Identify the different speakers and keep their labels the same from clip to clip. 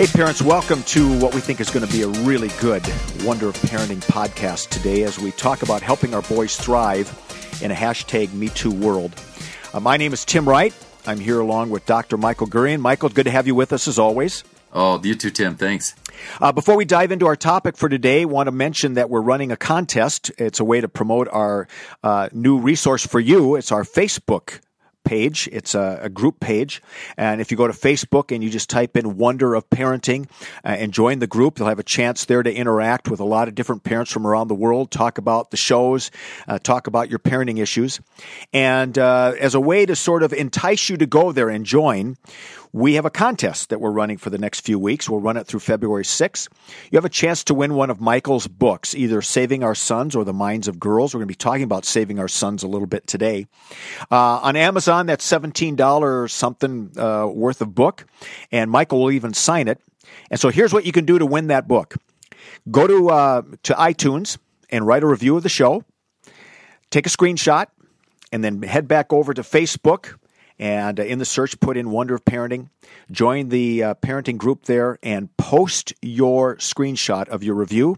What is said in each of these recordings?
Speaker 1: Hey, parents, welcome to what we think is going to be a really good Wonder of Parenting podcast today as we talk about helping our boys thrive in a hashtag MeToo world. Uh, my name is Tim Wright. I'm here along with Dr. Michael Gurian. Michael, good to have you with us as always.
Speaker 2: Oh, you too, Tim. Thanks.
Speaker 1: Uh, before we dive into our topic for today, want to mention that we're running a contest. It's a way to promote our uh, new resource for you. It's our Facebook page. It's a, a, group page. And if you go to Facebook and you just type in Wonder of Parenting uh, and join the group, you'll have a chance there to interact with a lot of different parents from around the world, talk about the shows, uh, talk about your parenting issues. And uh, as a way to sort of entice you to go there and join, we have a contest that we're running for the next few weeks. We'll run it through February 6th. You have a chance to win one of Michael's books, either Saving Our Sons or The Minds of Girls. We're going to be talking about Saving Our Sons a little bit today. Uh, on Amazon, that's $17 something uh, worth of book, and Michael will even sign it. And so here's what you can do to win that book go to, uh, to iTunes and write a review of the show, take a screenshot, and then head back over to Facebook and uh, in the search, put in Wonder of Parenting. Join the uh, parenting group there and post your screenshot of your review.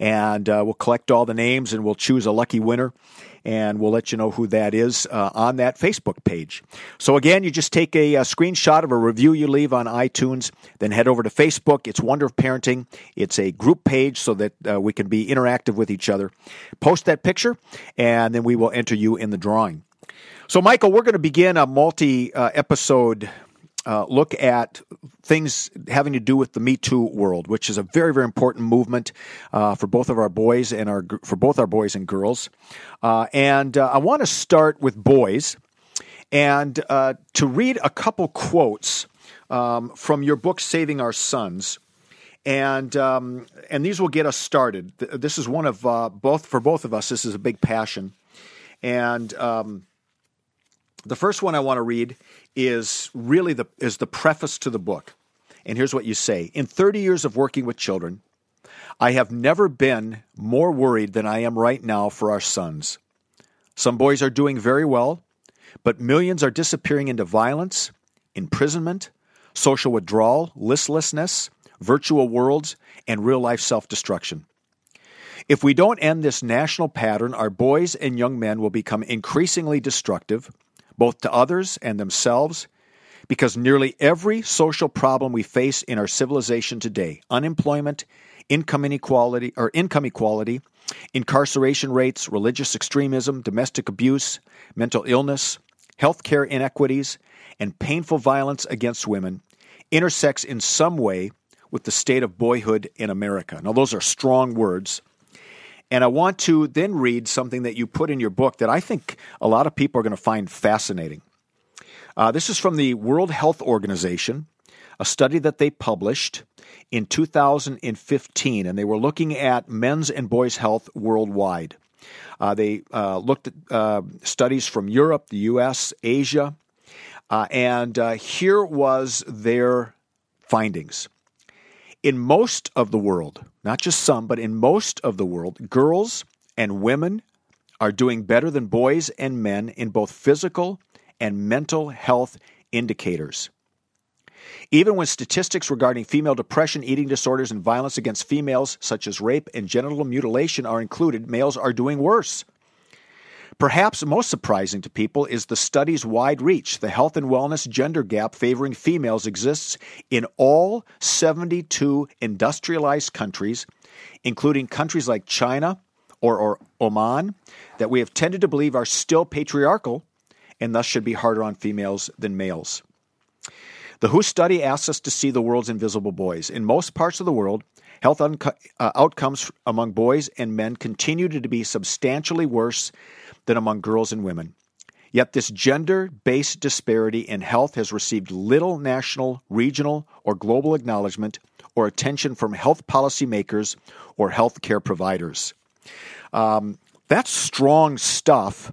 Speaker 1: And uh, we'll collect all the names and we'll choose a lucky winner. And we'll let you know who that is uh, on that Facebook page. So, again, you just take a, a, screenshot of a review you leave on iTunes, then head over to Facebook. It's Wonder of Parenting. It's a group page so that uh, we can be interactive with each other. Post that picture, and then we will enter you in the drawing. So, Michael, we're going to begin a multi uh, episode uh, look at things having to do with the Me Too world, which is a very, very important movement uh, for both of our boys and our for both our boys and girls. Uh, and uh, I want to start with boys and uh, to read a couple quotes um, from your book, Saving Our Sons. And um, and these will get us started. This is one of both for both of us. This is a big passion, and um, the first one I want to read is really the is the preface to the book. And here's what you say. In 30 years of working with children, I have never been more worried than I am right now for our sons. Some boys are doing very well, but millions are disappearing into violence, imprisonment, social withdrawal, listlessness, virtual worlds, and real life self destruction. If we don't end this national pattern, our boys and young men will become increasingly destructive, both to others and themselves, because nearly every social problem we face in our civilization today unemployment, income inequality, or income equality, incarceration rates, religious extremism, domestic abuse, mental illness, healthcare inequities, and painful violence against women intersects in some way with the state of boyhood in America. Now, those are strong words, and I want to then read something that you put in your book that I think a lot of people are going to find fascinating. Uh, this is from the World Health Organization, a study that they published in 2015, and they were looking at men's and boys' health worldwide. Uh, they uh, looked at uh, studies from Europe, the US, Asia, uh, and uh, here was their findings. In most of the world, not just some, but in most of the world, girls and women are doing better than boys and men in both physical and mental health indicators. Even when statistics regarding female depression, eating disorders, and violence against females, such as rape and genital mutilation, are included, males are doing worse. Perhaps most surprising to people is the study's wide reach. The health and wellness gender gap favoring females exists in all 72 industrialized countries, including countries like China or, or Oman, that we have tended to believe are still patriarchal and thus should be harder on females than males. The WHO study asks us to see the world's invisible boys. In most parts of the world, health uh, outcomes among boys and men continue to be substantially worse than among girls and women. Yet this gender based disparity in health has received little national, regional, or global acknowledgement or attention from health policymakers or health care providers. Um, that's strong stuff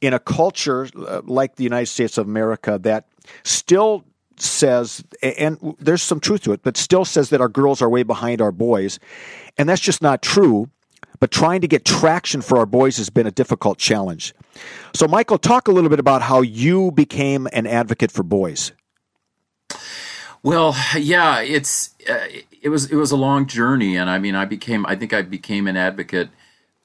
Speaker 1: in a culture uh, like the United States of America that still says, and there's some truth to it, but still says that our girls are way behind our boys. And that's just not true but trying to get traction for our boys has been a difficult challenge. So, Michael, talk a little bit about how you became an advocate for boys.
Speaker 2: Well, yeah, it's uh, it was it was a long journey, and I mean, I became I think I became an advocate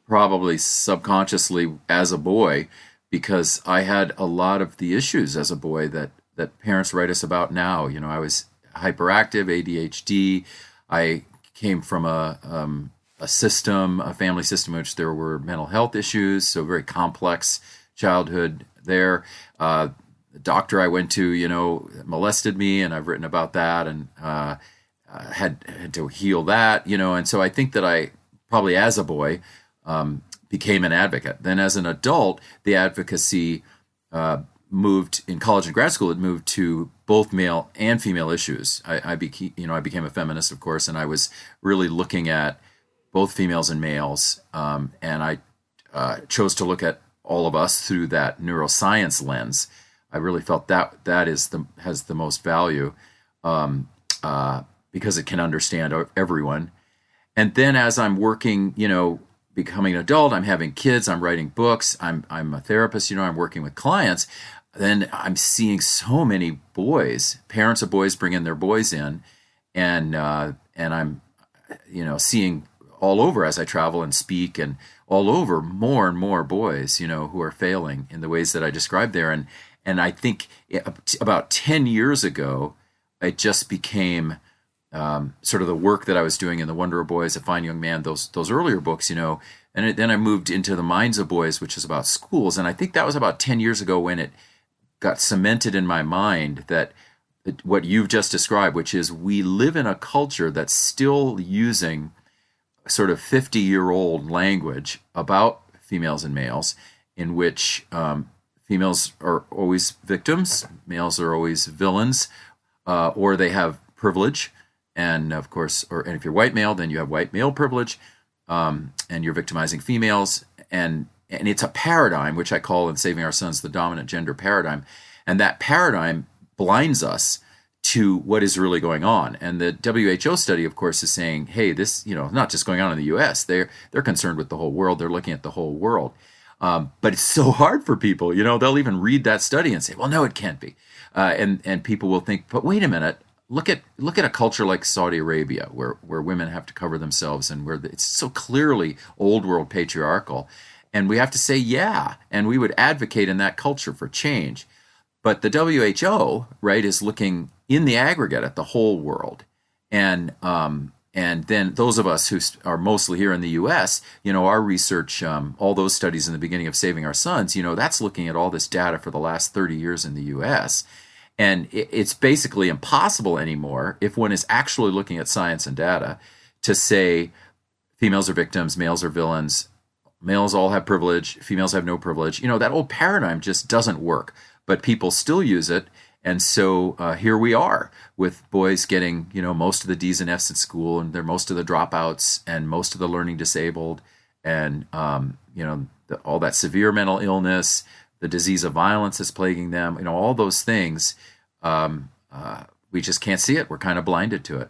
Speaker 2: probably subconsciously as a boy because I had a lot of the issues as a boy that that parents write us about now. You know, I was hyperactive, ADHD. I came from a um, a system, a family system, in which there were mental health issues, so very complex childhood there. Uh, the doctor I went to, you know, molested me, and I've written about that, and uh, uh, had had to heal that, you know. And so I think that I probably as a boy um, became an advocate. Then as an adult, the advocacy uh, moved in college and grad school. It moved to both male and female issues. I, I became, you know, I became a feminist, of course, and I was really looking at both females and males, um, and I uh, chose to look at all of us through that neuroscience lens. I really felt that that is the has the most value um, uh, because it can understand everyone. And then as I'm working, you know, becoming an adult, I'm having kids, I'm writing books, I'm I'm a therapist, you know, I'm working with clients. Then I'm seeing so many boys, parents of boys bringing their boys in, and uh, and I'm, you know, seeing all over as I travel and speak and all over more and more boys, you know, who are failing in the ways that I described there. And and I think about ten years ago, it just became um, sort of the work that I was doing in the Wonder of Boys, A Fine Young Man, those those earlier books, you know. And it, then I moved into the Minds of Boys, which is about schools, and I think that was about ten years ago when it got cemented in my mind that what you've just described, which is we live in a culture that's still using sort of 50 year old language about females and males, in which um, females are always victims, males are always villains, uh, or they have privilege. And of course, or and if you're white male, then you have white male privilege, um, and you're victimizing females. And and it's a paradigm which I call in Saving Our Sons the dominant gender paradigm, and that paradigm blinds us to what is really going on. And the WHO study, of course, is saying, hey, this, you know, not just going on in the US, they're, they're concerned with the whole world. They're looking at the whole world. Um, but it's so hard for people, you know, they'll even read that study and say, well, no, it can't be. Uh, and, and people will think, but wait a minute, look at, look at a culture like Saudi Arabia, where, where women have to cover themselves and where it's so clearly old world patriarchal. And we have to say, yeah. And we would advocate in that culture for change. But the WHO, right, is looking in the aggregate at the whole world, and um, and then those of us who are mostly here in the U.S., you know, our research, um, all those studies in the beginning of Saving Our Sons, you know, that's looking at all this data for the last 30 years in the U.S. And it's basically impossible anymore if one is actually looking at science and data to say females are victims, males are villains, males all have privilege, females have no privilege. You know, that old paradigm just doesn't work but people still use it. And so uh, here we are with boys getting, you know, most of the D's and F's at school, and they're most of the dropouts, and most of the learning disabled, and um, you know, the, all that severe mental illness, the disease of violence is plaguing them. You know, all those things. Um, uh, we just can't see it. We're kind of blinded to it.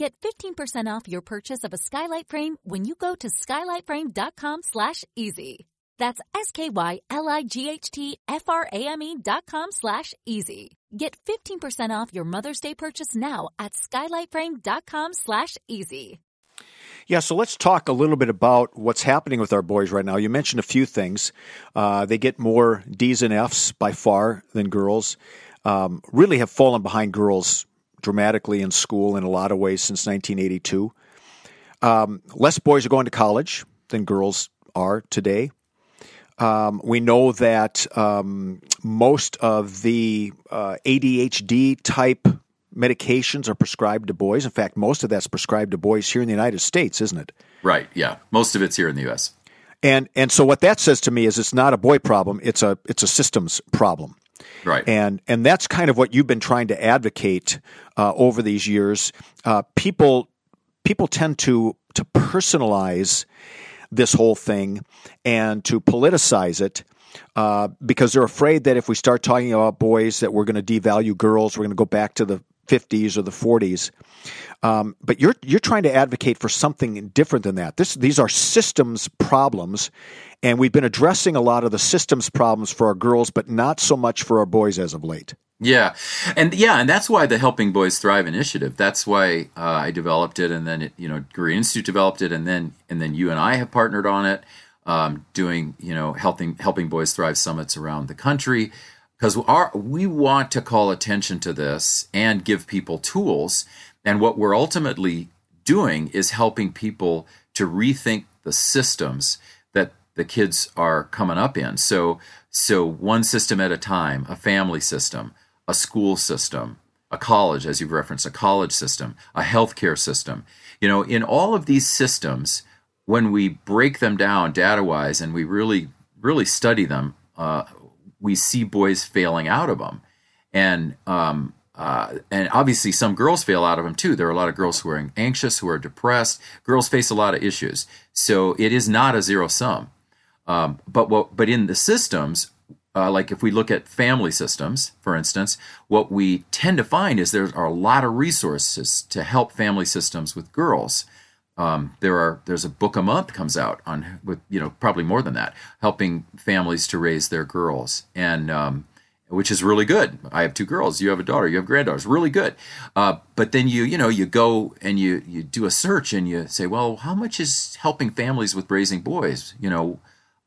Speaker 3: get 15% off your purchase of a skylight frame when you go to skylightframe.com slash easy. That's S-K-Y-L-I-G-H-T-F-R-A-M-E dot com slash easy. Get 15% off your Mother's Day purchase now at skylightframe.com slash easy.
Speaker 1: Yeah, so let's talk a little bit about what's happening with our boys right now. You mentioned a few things. Uh, they get more D's and F's by far than girls. Um, really have fallen behind girls dramatically in school in a lot of ways since 1982. Um, less boys are going to college than girls are today. Um, we know that um, most of the uh, ADHD type medications are prescribed to boys. In fact, most of that's prescribed to boys here in the United States, isn't it?
Speaker 2: Right. Yeah. Most of it's here in the U.S.
Speaker 1: And and so what that says to me is it's not a boy problem; it's a it's a systems problem.
Speaker 2: Right.
Speaker 1: And and that's kind of what you've been trying to advocate uh, over these years. Uh, people people tend to to personalize this whole thing and to politicize it. Uh, because they're afraid that if we start talking about boys, that we're going to devalue girls. We're going to go back to the 50s or the 40s. Um, but you're you're trying to advocate for something different than that. This these are systems problems, and we've been addressing a lot of the systems problems for our girls, but not so much for our boys as of late.
Speaker 2: Yeah, and yeah, and that's why the Helping Boys Thrive initiative. That's why uh, I developed it, and then it, you know, Gurian Institute developed it, and then and then you and I have partnered on it, um, doing you know helping helping boys thrive summits around the country because we want to call attention to this and give people tools. And what we're ultimately doing is helping people to rethink the systems that the kids are coming up in. So so one system at a time a family system a school system a college as you've referenced a college system a healthcare system. You know in all of these systems when we break them down data wise and we really really study them uh, we see boys failing out of them, and um, uh, and obviously some girls fail out of them too. There are a lot of girls who are anxious, who are depressed. Girls face a lot of issues, so it is not a zero sum. Um, but what but in the systems, uh, like if we look at family systems, for instance, what we tend to find is there are a lot of resources to help family systems with girls. Um, there are there's a book a month comes out on with you know probably more than that helping families to raise their girls and um, which is really good. I have two girls. You have a daughter. You have granddaughters. Really good. Uh, but then you you know you go and you you do a search and you say, well, how much is helping families with raising boys? You know,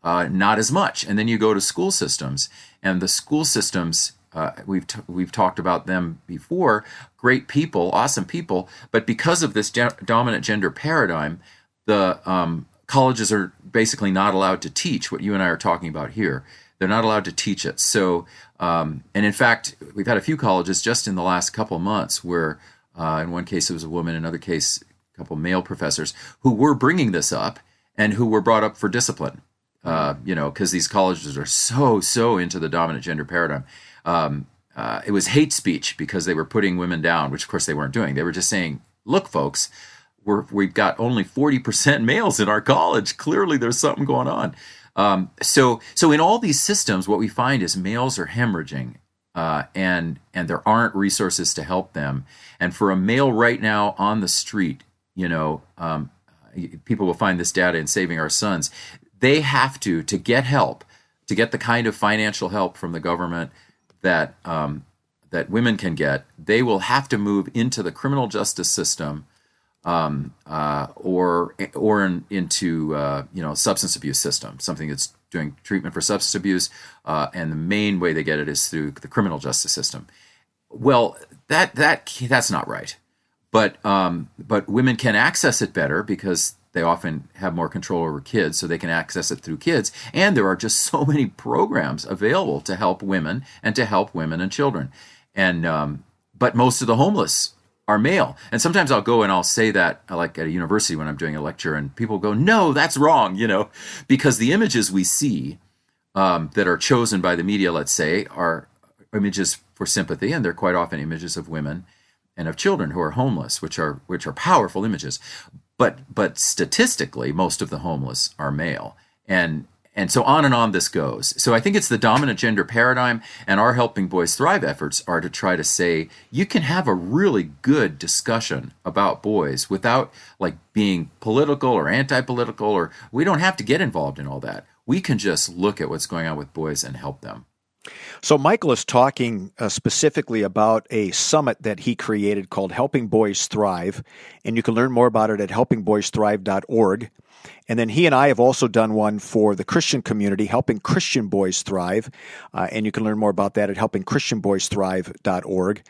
Speaker 2: uh, not as much. And then you go to school systems and the school systems uh, we've t- we've talked about them before. Great people, awesome people, but because of this dominant gender paradigm, the um, colleges are basically not allowed to teach what you and I are talking about here. They're not allowed to teach it. So, um, and in fact, we've had a few colleges just in the last couple months where, uh, in one case, it was a woman, in another case, a couple male professors who were bringing this up and who were brought up for discipline. Uh, you know, because these colleges are so so into the dominant gender paradigm um, uh, it was hate speech because they were putting women down, which of course they weren't doing. They were just saying, "Look, folks, we're, we've got only forty percent males in our college. Clearly, there's something going on." Um, so, so in all these systems, what we find is males are hemorrhaging, uh, and and there aren't resources to help them. And for a male right now on the street, you know, um, people will find this data in Saving Our Sons. They have to to get help, to get the kind of financial help from the government that um, that women can get, they will have to move into the criminal justice system um, uh, or or in, into uh, you know substance abuse system, something that's doing treatment for substance abuse, uh, and the main way they get it is through the criminal justice system. Well, that that that's not right, but um, but women can access it better because they often have more control over kids, so they can access it through kids. And there are just so many programs available to help women and to help women and children. And um, but most of the homeless are male. And sometimes I'll go and I'll say that, like at a university when I'm doing a lecture, and people go, "No, that's wrong," you know, because the images we see um, that are chosen by the media, let's say, are images for sympathy, and they're quite often images of women and of children who are homeless, which are which are powerful images but but statistically most of the homeless are male. And and so on and on this goes. So i think it's the dominant gender paradigm and our helping boys thrive efforts are to try to say you can have a really good discussion about boys without like being political or anti-political or we don't have to get involved in all that. We can just look at what's going on with boys and help them.
Speaker 1: So, Michael is talking uh, specifically about a summit that he created called Helping Boys Thrive. And you can learn more about it at helpingboysthrive.org. And then he and I have also done one for the Christian community, Helping Christian Boys Thrive. Uh, and you can learn more about that at helpingchristianboysthrive.org.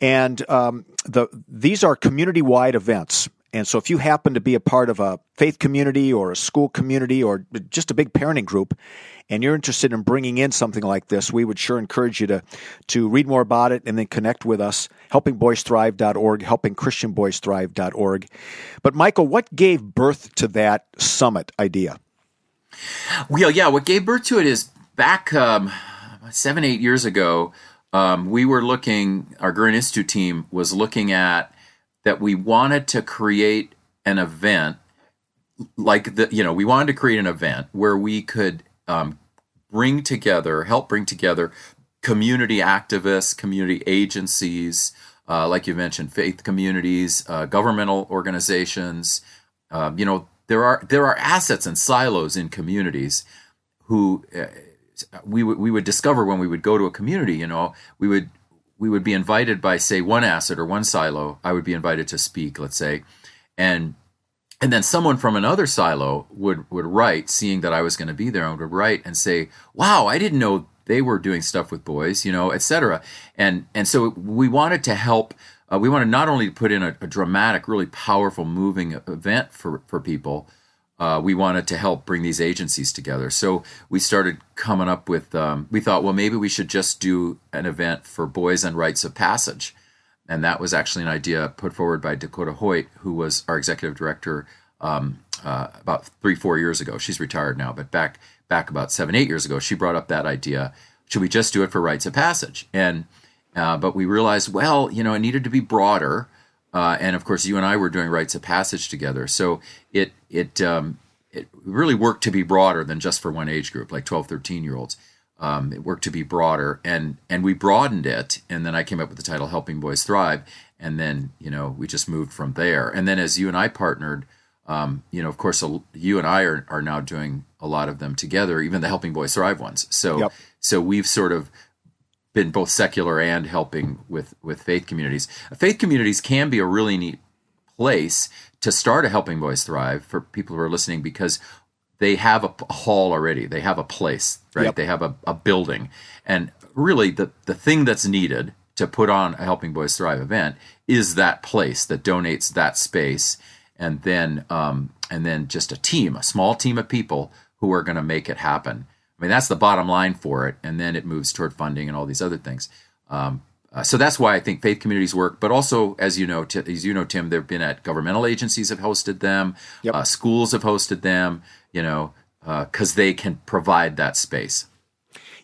Speaker 1: And um, the, these are community wide events. And so, if you happen to be a part of a faith community or a school community or just a big parenting group, and you're interested in bringing in something like this, we would sure encourage you to, to read more about it and then connect with us, helpingboysthrive.org, helpingchristianboysthrive.org. But, Michael, what gave birth to that summit idea?
Speaker 2: Well, yeah, what gave birth to it is back um, seven, eight years ago, um, we were looking, our Gurian Institute team was looking at that we wanted to create an event like the you know we wanted to create an event where we could um, bring together help bring together community activists community agencies uh, like you mentioned faith communities uh, governmental organizations. Uh, you know there are there are assets and silos in communities who uh, we would we would discover when we would go to a community you know we would we would be invited by say one asset or one silo. I would be invited to speak let's say and and then someone from another silo would would write seeing that i was going to be there and would write and say wow i didn't know they were doing stuff with boys you know etc and and so we wanted to help uh, we wanted not only to put in a, a, dramatic really powerful moving event for for people uh, we wanted to help bring these agencies together. So we started coming up with, um, we thought, well, maybe we should just do an event for boys and rites of passage. And that was actually an idea put forward by Dakota Hoyt, who was our executive director um, uh, about three, four years ago. She's retired now, but back back about seven, eight years ago, she brought up that idea. Should we just do it for rites of passage? And uh, but we realized, well, you know, it needed to be broader. Uh, and of course, you and I were doing rites of passage together, so it it um, it really worked to be broader than just for one age group, like 12, 13 year olds. Um, it worked to be broader, and and we broadened it, and then I came up with the title "Helping Boys Thrive," and then you know we just moved from there. And then as you and I partnered, um, you know, of course, you and I are are now doing a lot of them together, even the Helping Boys Thrive ones. So yep. so we've sort of been both secular and helping with with faith communities. Faith communities can be a really neat place to start a Helping Boys Thrive for people who are listening because they have a, hall already. They have a place, right? Yep. They have a, a building, and really the the thing that's needed to put on a Helping Boys Thrive event is that place that donates that space, and then um, and then just a team, a small team of people who are going to make it happen. I mean, that's the bottom line for it, and then it moves toward funding and all these other things. Um, uh, so that's why I think faith communities work. But also, as you know, t- as you know, Tim, they've been at governmental agencies have hosted them, yep. uh, schools have hosted them. You know, because uh, they can provide that space.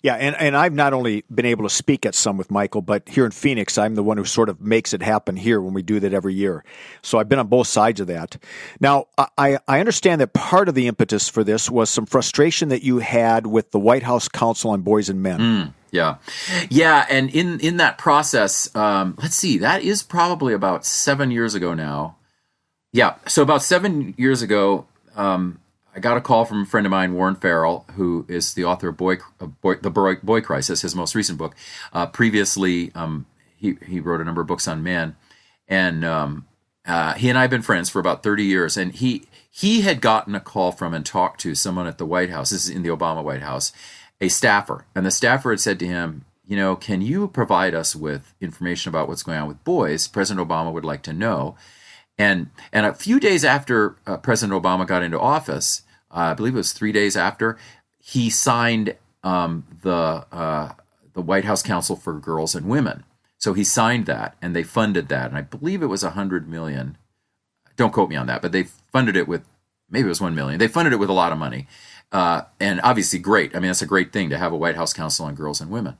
Speaker 1: Yeah, and, and I've not only been able to speak at some with Michael, but here in Phoenix, I'm the one who sort of makes it happen here when we do that every year. So I've been on both sides of that. Now, I, I understand that part of the impetus for this was some frustration that you had with the White House Council on Boys and Men.
Speaker 2: Mm, yeah, yeah, and in in that process, um, let's see, that is probably about seven years ago now. Yeah, so about seven years ago, um, I got a call from a friend of mine, Warren Farrell, who is the author of Boy, Boy The Boy, Boy, Crisis, his most recent book. Uh, previously, um, he, he wrote a number of books on men. And um, uh, he and I have been friends for about 30 years. And he, he had gotten a call from and talked to someone at the White House, this is in the Obama White House, a staffer. And the staffer had said to him, you know, can you provide us with information about what's going on with boys? President Obama would like to know. And and a few days after uh, President Obama got into office, uh, I believe it was three days after, he signed um, the uh, the White House Council for Girls and Women. So he signed that, and they funded that, and I believe it was a hundred million. Don't quote me on that, but they funded it with maybe it was one million. They funded it with a lot of money, uh, and obviously great. I mean, that's a great thing to have a White House Council on Girls and Women.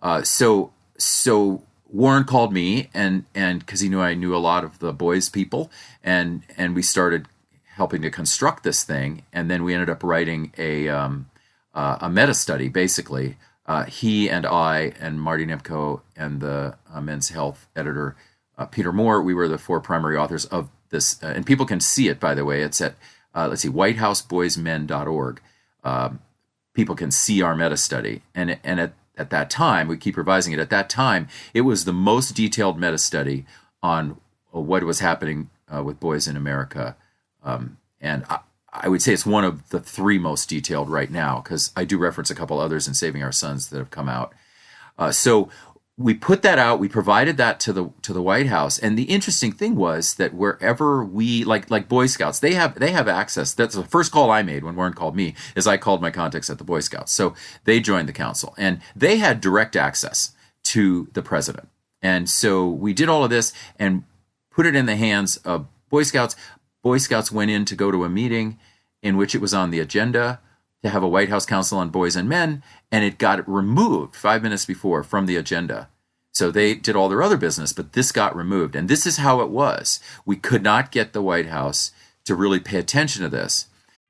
Speaker 2: Uh, so so Warren called me and and because he knew I knew a lot of the boys people and and we started helping to construct this thing, and then we ended up writing a um, uh, a meta study. Basically, uh, he and I and Marty Nemko and the uh, Men's Health editor uh, Peter Moore, we were the four primary authors of this, and people can see it. By the way, it's at uh, let's see, WhiteHouseBoysMen.org. Um, people can see our meta study. And, and at, at that time, we keep revising it. At that time, it was the most detailed meta study on what was happening uh, with boys in America. Um, and I, I, would say it's one of the three most detailed right now because I do reference a couple others in Saving Our Sons that have come out. Uh, so we put that out we provided that to the to the white house. And the interesting thing was that wherever we like like boy scouts they have they have access. That's the first call i made when warren called me is i called my contacts at the boy scouts. So they joined the council and they had direct access to the president. And so we did all of this and put it in the hands of boy scouts. Boy scouts went in to go to a meeting in which it was on the agenda to have a White House Council on Boys and Men, and it got removed five minutes before from the agenda. So they did all their other business, but this got removed. And this is how it was. We could not get the White House to really pay attention to this.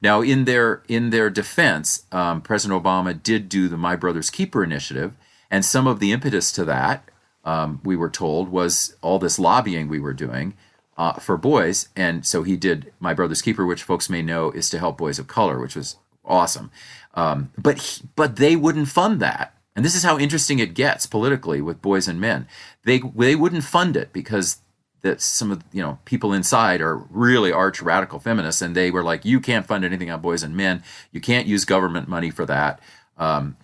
Speaker 2: Now, in their in their defense, um, President Obama did do the My Brother's Keeper initiative, and some of the impetus to that, um, we were told, was all this lobbying we were doing uh, for boys, and so he did My Brother's Keeper, which folks may know is to help boys of color, which was awesome. Um, but he, but they wouldn't fund that, and this is how interesting it gets politically with boys and men. They they wouldn't fund it because that some of you know people inside are really arch radical feminists, and they were like, "You can't fund anything on boys and men. You can't use government money for that. Um,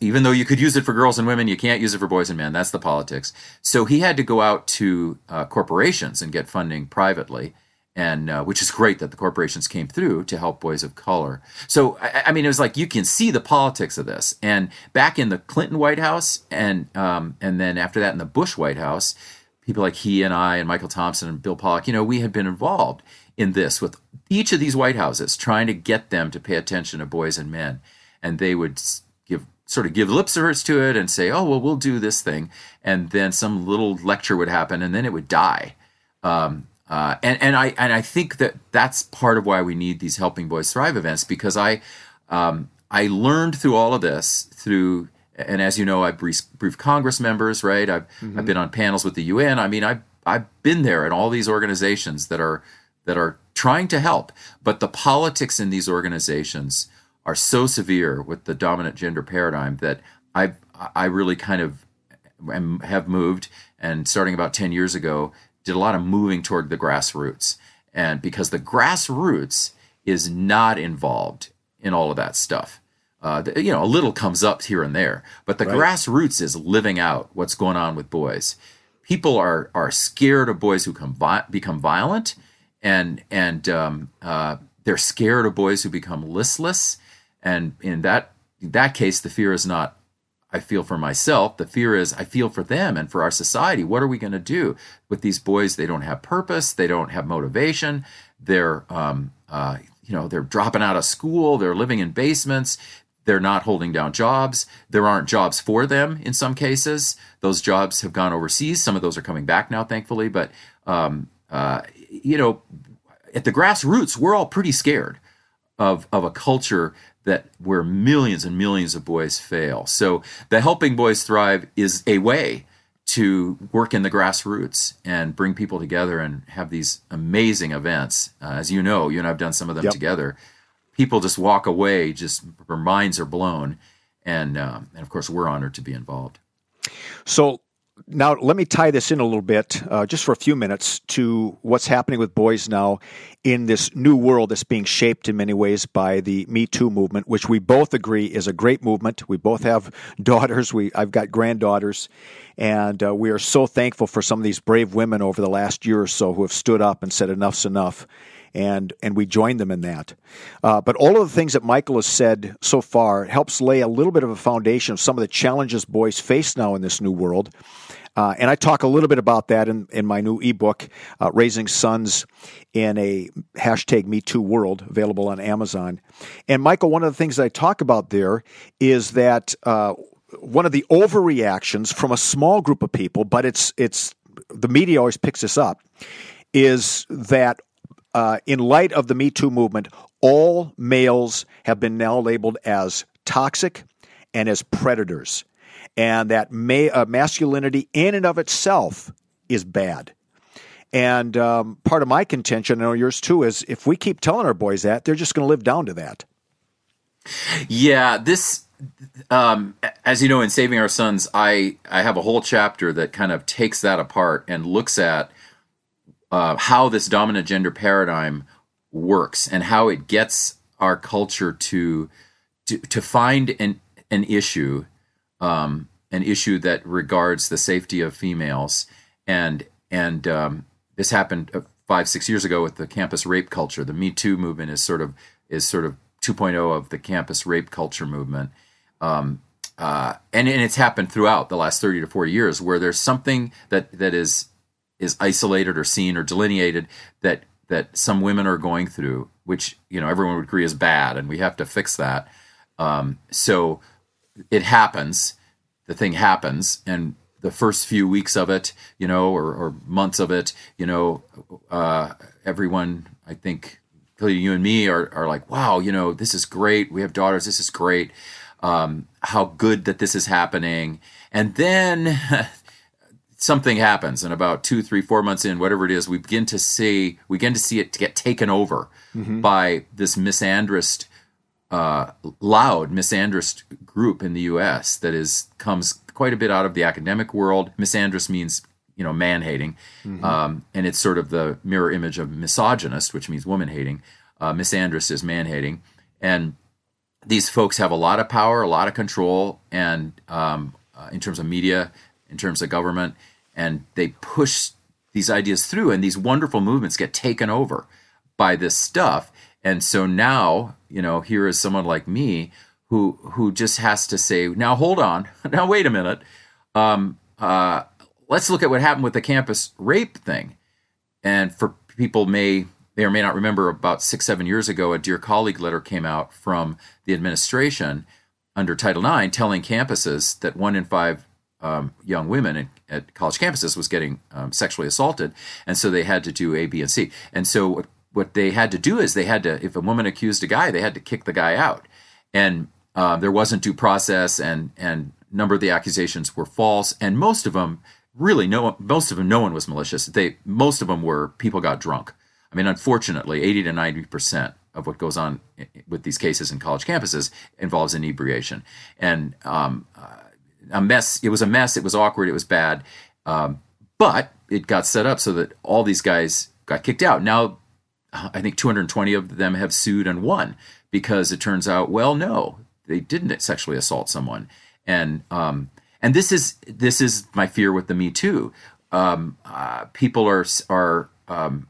Speaker 2: even though you could use it for girls and women, you can't use it for boys and men. That's the politics." So he had to go out to uh, corporations and get funding privately, and uh, which is great that the corporations came through to help boys of color. So I, I, mean, it was like you can see the politics of this. And back in the Clinton White House, and um, and then after that in the Bush White House people like he and I and Michael Thompson and Bill Pollack, you know, we had been involved in this with each of these White Houses, trying to get them to pay attention to boys and men. And they would give sort of give lip service to it and say, "Oh, well, we'll do this thing," and then some little lecture would happen, and then it would die. Um, uh, and and I and I think that that's part of why we need these Helping Boys Thrive events because I um, I learned through all of this through and as you know, I've briefed, briefed Congress members, right? I've mm-hmm. I've been on panels with the UN. I mean, I've I've been there in all these organizations that are that are trying to help, but the politics in these organizations are so severe with the dominant gender paradigm that I I really kind of am, have moved and starting about ten years ago did a lot of moving toward the grassroots, and because the grassroots is not involved in all of that stuff uh, you know, a little comes up here and there, but the right. grassroots is living out what's going on with boys. People are are scared of boys who come vi- become violent, and and um, uh, they're scared of boys who become listless. And in that in that case, the fear is not I feel for myself. The fear is I feel for them and for our society. What are we going to do with these boys? They don't have purpose. They don't have motivation. They're um, uh, you know they're dropping out of school. They're living in basements. They're not holding down jobs. There aren't jobs for them in some cases. Those jobs have gone overseas. Some of those are coming back now, thankfully. But, um, uh, you know, at the grassroots, we're all pretty scared of, of a culture that where millions and millions of boys fail. So the Helping Boys Thrive is a way to work in the grassroots and bring people together and have these amazing events. Uh, as you know, you and I've done some of them yep. together people just walk away, just their minds are blown, and um, and of course we're honored to be involved.
Speaker 1: So now let me tie this in a little bit, uh, just for a few minutes, to what's happening with boys now in this new world that's being shaped in many ways by the Me Too movement, which we both agree is a great movement. We both have daughters. We I've got granddaughters, and uh, we are so thankful for some of these brave women over the last year or so who have stood up and said enough's enough and and we join them in that. Uh, but all of the things that Michael has said so far helps lay a little bit of a foundation of some of the challenges boys face now in this new world. Uh, and I talk a little bit about that in, in my new ebook, uh, Raising Sons in a hashtag Me Too World, available on Amazon. And Michael, one of the things that I talk about there is that uh, one of the overreactions from a small group of people, but it's it's the media always picks this up, is that uh, in light of the Me Too movement, all males have been now labeled as toxic and as predators, and that uh, masculinity in and of itself is bad. And um, part of my contention, I know yours too, is if we keep telling our boys that, they're just going to live down to that.
Speaker 2: Yeah, this, um, as you know, in Saving Our Sons, I I have a whole chapter that kind of takes that apart and looks at uh, how this dominant gender paradigm works and how it gets our culture to to, to find an an issue, um, an issue that regards the safety of females, and and um, this happened uh, five six years ago with the campus rape culture. The Me Too movement is sort of is sort of 2.0 of the campus rape culture movement. Um, uh, and, and it's happened throughout the last 30 to 40 years where there's something that, that is is isolated or seen or delineated that that some women are going through, which you know everyone would agree is bad, and we have to fix that. Um, so it happens, the thing happens, and the first few weeks of it, you know, or, or months of it, you know, uh, everyone, I think, including you and me, are are like, wow, you know, this is great. We have daughters. This is great. Um, how good that this is happening, and then something happens and about two three four months in whatever it is we begin to see we begin to see it to get taken over mm-hmm. by this misandrist uh, loud misandrist group in the us that is comes quite a bit out of the academic world misandrist means you know man hating mm-hmm. um, and it's sort of the mirror image of misogynist which means woman hating uh, misandrist is man hating and these folks have a lot of power a lot of control and um, uh, in terms of media in terms of government and they push these ideas through and these wonderful movements get taken over by this stuff. And so now you know here is someone like me who who just has to say now hold on. Now wait a minute. Um, uh, let's look at what happened with the campus rape thing. And for people may may or may not remember about six seven years ago a dear colleague letter came out from the administration under title ix telling campuses that one in five um, young women at, at, college campuses was getting um, sexually assaulted, and so they had to do A, B, and C. And so what, what they had to do is they had to, if a woman accused a guy, they had to kick the guy out, and uh, there wasn't due process, and and number of the accusations were false, and most of them really no most of them no one was malicious. They most of them were people got drunk. I mean, unfortunately, eighty to ninety percent of what goes on with these cases in college campuses involves inebriation, and um, uh, a mess. It was a mess. It was awkward. It was bad. Um, but it got set up so that all these guys got kicked out. Now, I think 220 of them have sued and won because it turns out, well, no, they didn't sexually assault someone. And um, and this is this is my fear with the Me Too. Um, uh, people are are um,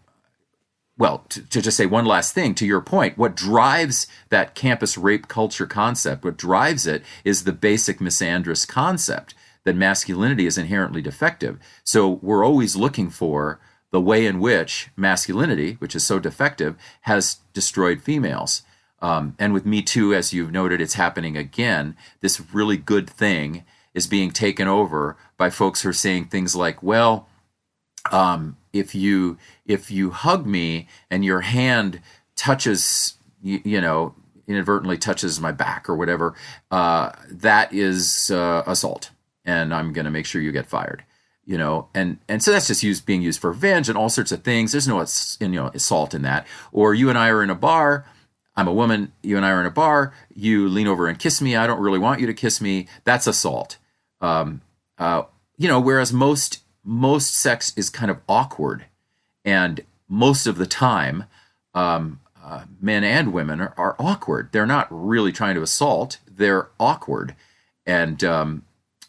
Speaker 2: well, to, to, just say one last thing to your point, what drives that campus rape culture concept, what drives it is the basic misandrist concept that masculinity is inherently defective. So we're always looking for the way in which masculinity, which is so defective, has destroyed females. Um, and with Me Too, as you've noted, it's happening again. This really good thing is being taken over by folks who are saying things like, well, um, if you if you hug me and your hand touches you, you know inadvertently touches my back or whatever uh, that is uh, assault. And i'm going to make sure you get fired you know? And and so that's just used being used for revenge and all sorts of things. There's no you know assault in that. Or you and i are in a bar. I'm a woman. You and i are in a bar. You lean over and kiss me. I don't really want you to kiss me. That's assault. Um, uh, you know whereas most most sex is kind of awkward, and most of the time, um, uh, men and women are, are, awkward. They're not really trying to assault; they're awkward, and um,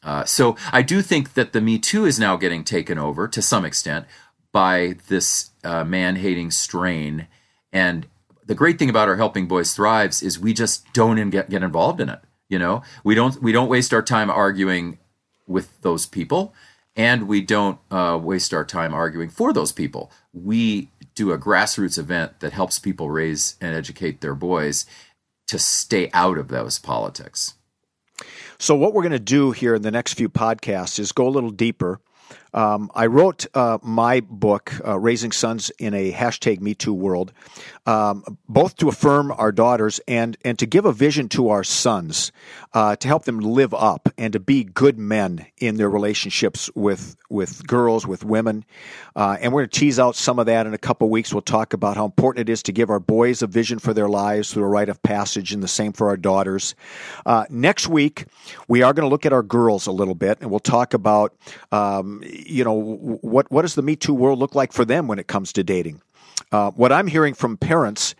Speaker 2: uh, so I do think that the Me Too is now getting taken over to some extent by this uh, man-hating strain. And the great thing about our Helping Boys Thrives is we just don't get get involved in it. You know, we don't we don't waste our time arguing with those people and we don't uh, waste our time arguing for those people. We do a grassroots event that helps people raise and educate their boys to stay out of those politics.
Speaker 1: So, what we're going to do here in the next few podcasts is go a little deeper um, I wrote uh, my book, uh, Raising Sons in a Hashtag Me Too World, um, both to affirm our daughters and, and to give a vision to our sons, uh, to help them live up and to be good men in their relationships with, with girls, with women. Uh, and we're going to tease out some of that in a couple weeks. We'll talk about how important it is to give our boys a vision for their lives through a rite of passage, and the same for our daughters. Uh, next week, we are going to look at our girls a little bit, and we'll talk about. Um, you know, what what does the Me Too world look like for them when it comes to dating? Uh, what I'm hearing from parents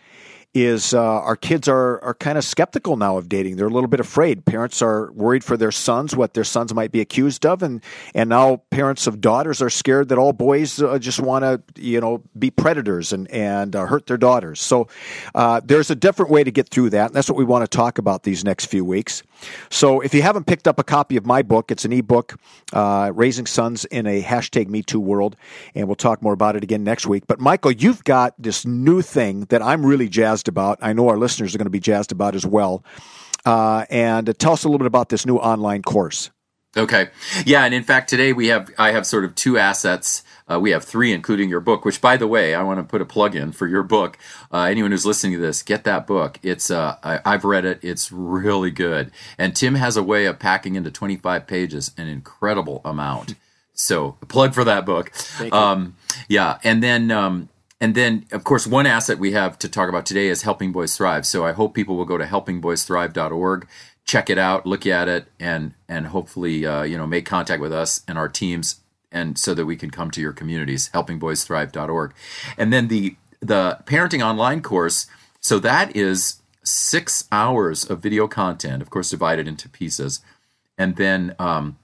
Speaker 1: is uh, our kids are are kind of skeptical now of dating. They're a little bit afraid. Parents are worried for their sons, what their sons might be accused of, and and now parents of daughters are scared that all boys uh, just want to you know be predators and and uh, hurt their daughters. So uh, there's a different way to get through that. And that's what we want to talk about these next few weeks. So if you haven't picked up a copy of my book, it's an ebook, uh, Raising Sons in a Hashtag Me Too World, and we'll talk more about it again next week. But Michael, you've got this new thing that I'm really jazzed about. I know our listeners are going to be jazzed about as well. Uh, and tell us a little bit about this new online course.
Speaker 2: Okay. Yeah, and in fact, today we have I have sort of two assets. Uh, we have three, including your book. Which, by the way, I want to put a plug in for your book. Uh, anyone who's listening to this, get that book. It's uh, I, I've read it. It's really good. And Tim has a way of packing into 25 pages an incredible amount. So, plug for that book. Um, yeah, and then. Um, and then, of course, one asset we have to talk about today is Helping Boys Thrive. So I hope people will go to helpingboysthrive.org check it out, look at it, and and hopefully uh, you know make contact with us and our teams, and so that we can come to your communities. HelpingBoysThrive.org, and then the the parenting online course. So that is six hours of video content, of course, divided into pieces, and then um,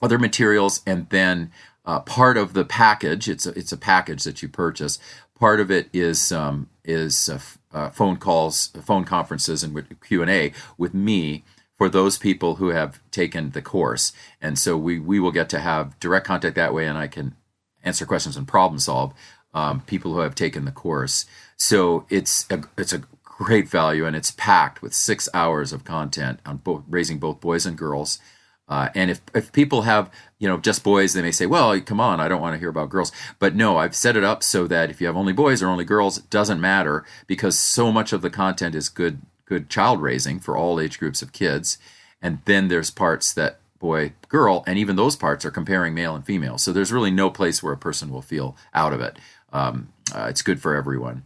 Speaker 2: other materials, and then uh, part of the package. It's a, it's a package that you purchase. Part of it is um, is uh, uh, phone calls, phone conferences, and Q and A with me for those people who have taken the course. And so we, we will get to have direct contact that way, and I can answer questions and problem solve um, people who have taken the course. So it's a, it's a great value, and it's packed with six hours of content on raising both boys and girls. Uh, and if, if people have you know just boys, they may say, "Well, come on, I don't want to hear about girls." But no, I've set it up so that if you have only boys or only girls, it doesn't matter because so much of the content is good good child raising for all age groups of kids. And then there's parts that boy, girl, and even those parts are comparing male and female. So there's really no place where a person will feel out of it. Um, uh, it's good for everyone.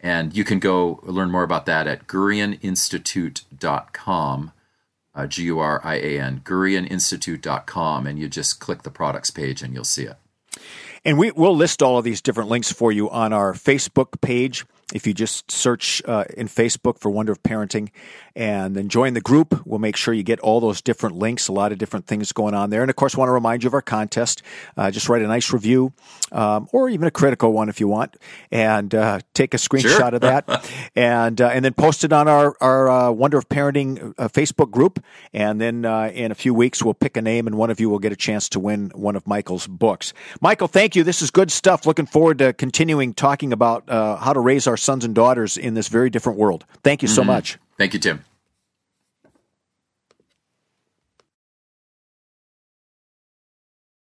Speaker 2: And you can go learn more about that at GurianInstitute.com, uh, G U R I A N, GurianInstitute.com, and you just click the products page and you'll see it.
Speaker 1: And we, will list all of these different links for you on our Facebook page if you just search uh, in Facebook for Wonder of Parenting and then join the group, we'll make sure you get all those different links, a lot of different things going on there. And of course, I want to remind you of our contest. Uh, just write a nice review um, or even a critical one if you want and uh, take a screenshot sure. of that and, uh, and then post it on our, our uh, Wonder of Parenting uh, Facebook group. And then in a few weeks, we'll pick a name and one of you will get a chance to win one of Michael's books. Michael, thank you. This is good stuff. Looking forward to continuing talking about how to raise our sons and daughters in this very different world. Thank you so mm-hmm. much.
Speaker 2: Thank you, Tim.